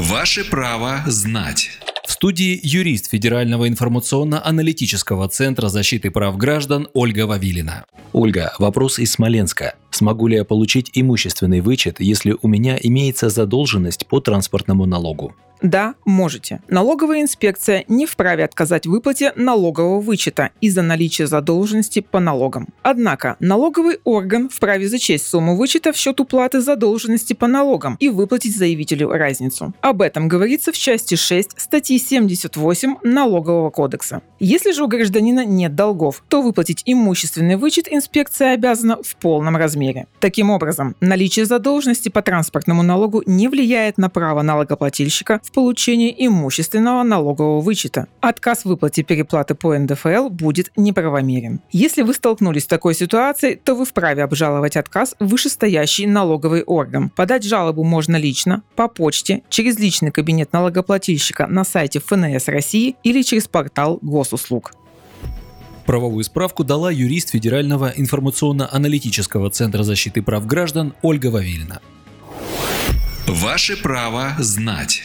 Ваше право знать. В студии юрист Федерального информационно-аналитического центра защиты прав граждан Ольга Вавилина. Ольга, вопрос из Смоленска. Смогу ли я получить имущественный вычет, если у меня имеется задолженность по транспортному налогу? Да, можете. Налоговая инспекция не вправе отказать в выплате налогового вычета из-за наличия задолженности по налогам. Однако налоговый орган вправе зачесть сумму вычета в счет уплаты задолженности по налогам и выплатить заявителю разницу. Об этом говорится в части 6 статьи 78 Налогового кодекса. Если же у гражданина нет долгов, то выплатить имущественный вычет инспекция обязана в полном размере. Таким образом, наличие задолженности по транспортному налогу не влияет на право налогоплательщика в получении имущественного налогового вычета. Отказ в выплате переплаты по НДФЛ будет неправомерен. Если вы столкнулись с такой ситуацией, то вы вправе обжаловать отказ в вышестоящий налоговый орган. Подать жалобу можно лично, по почте, через личный кабинет налогоплательщика на сайте ФНС России или через портал госуслуг. Правовую справку дала юрист Федерального информационно-аналитического центра защиты прав граждан Ольга Вавилина. Ваше право знать.